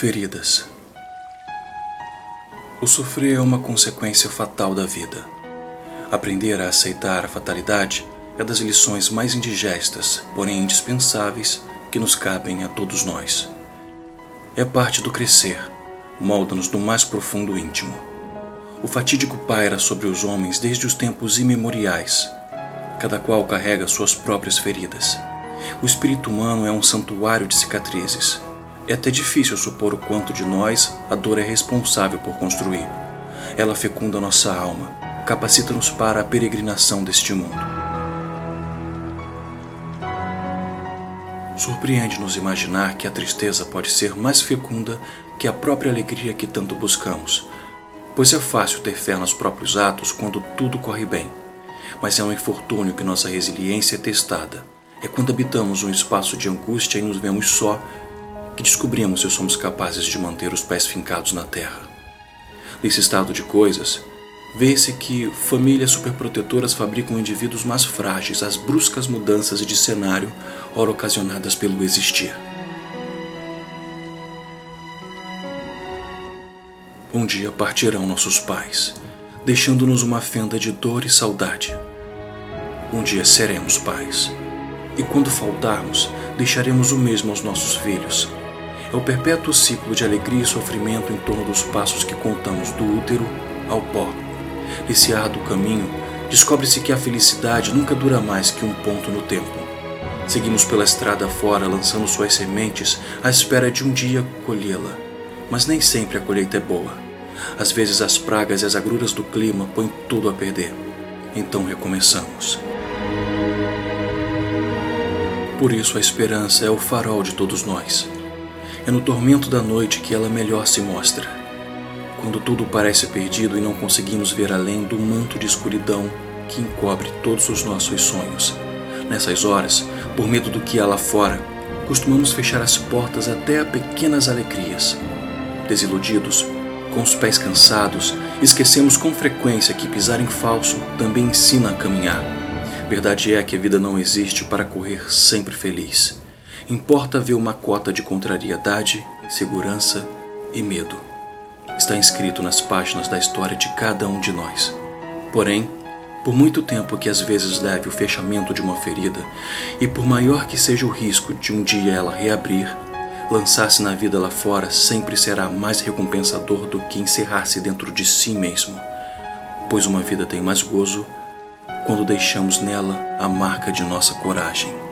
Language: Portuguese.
Feridas. O sofrer é uma consequência fatal da vida. Aprender a aceitar a fatalidade é das lições mais indigestas, porém indispensáveis, que nos cabem a todos nós. É parte do crescer, molda-nos no mais profundo íntimo. O fatídico paira sobre os homens desde os tempos imemoriais. Cada qual carrega suas próprias feridas. O espírito humano é um santuário de cicatrizes é até difícil supor o quanto de nós a dor é responsável por construir. Ela fecunda nossa alma, capacita-nos para a peregrinação deste mundo. Surpreende-nos imaginar que a tristeza pode ser mais fecunda que a própria alegria que tanto buscamos, pois é fácil ter fé nos próprios atos quando tudo corre bem, mas é um infortúnio que nossa resiliência é testada. É quando habitamos um espaço de angústia e nos vemos só que descobrimos se somos capazes de manter os pés fincados na terra. Nesse estado de coisas, vê-se que famílias superprotetoras fabricam indivíduos mais frágeis às bruscas mudanças de cenário, ora ocasionadas pelo existir. Um dia partirão nossos pais, deixando-nos uma fenda de dor e saudade. Um dia seremos pais, e quando faltarmos, deixaremos o mesmo aos nossos filhos, é o perpétuo ciclo de alegria e sofrimento em torno dos passos que contamos do útero ao pó. Nesse árduo caminho, descobre-se que a felicidade nunca dura mais que um ponto no tempo. Seguimos pela estrada fora, lançando suas sementes à espera de um dia colhê-la. Mas nem sempre a colheita é boa. Às vezes as pragas e as agruras do clima põem tudo a perder. Então recomeçamos. Por isso a esperança é o farol de todos nós. É no tormento da noite que ela melhor se mostra. Quando tudo parece perdido e não conseguimos ver além do manto de escuridão que encobre todos os nossos sonhos. Nessas horas, por medo do que há lá fora, costumamos fechar as portas até a pequenas alegrias. Desiludidos, com os pés cansados, esquecemos com frequência que pisar em falso também ensina a caminhar. Verdade é que a vida não existe para correr sempre feliz. Importa ver uma cota de contrariedade, segurança e medo. Está inscrito nas páginas da história de cada um de nós. Porém, por muito tempo que às vezes leve o fechamento de uma ferida, e por maior que seja o risco de um dia ela reabrir, lançar-se na vida lá fora sempre será mais recompensador do que encerrar-se dentro de si mesmo, pois uma vida tem mais gozo quando deixamos nela a marca de nossa coragem.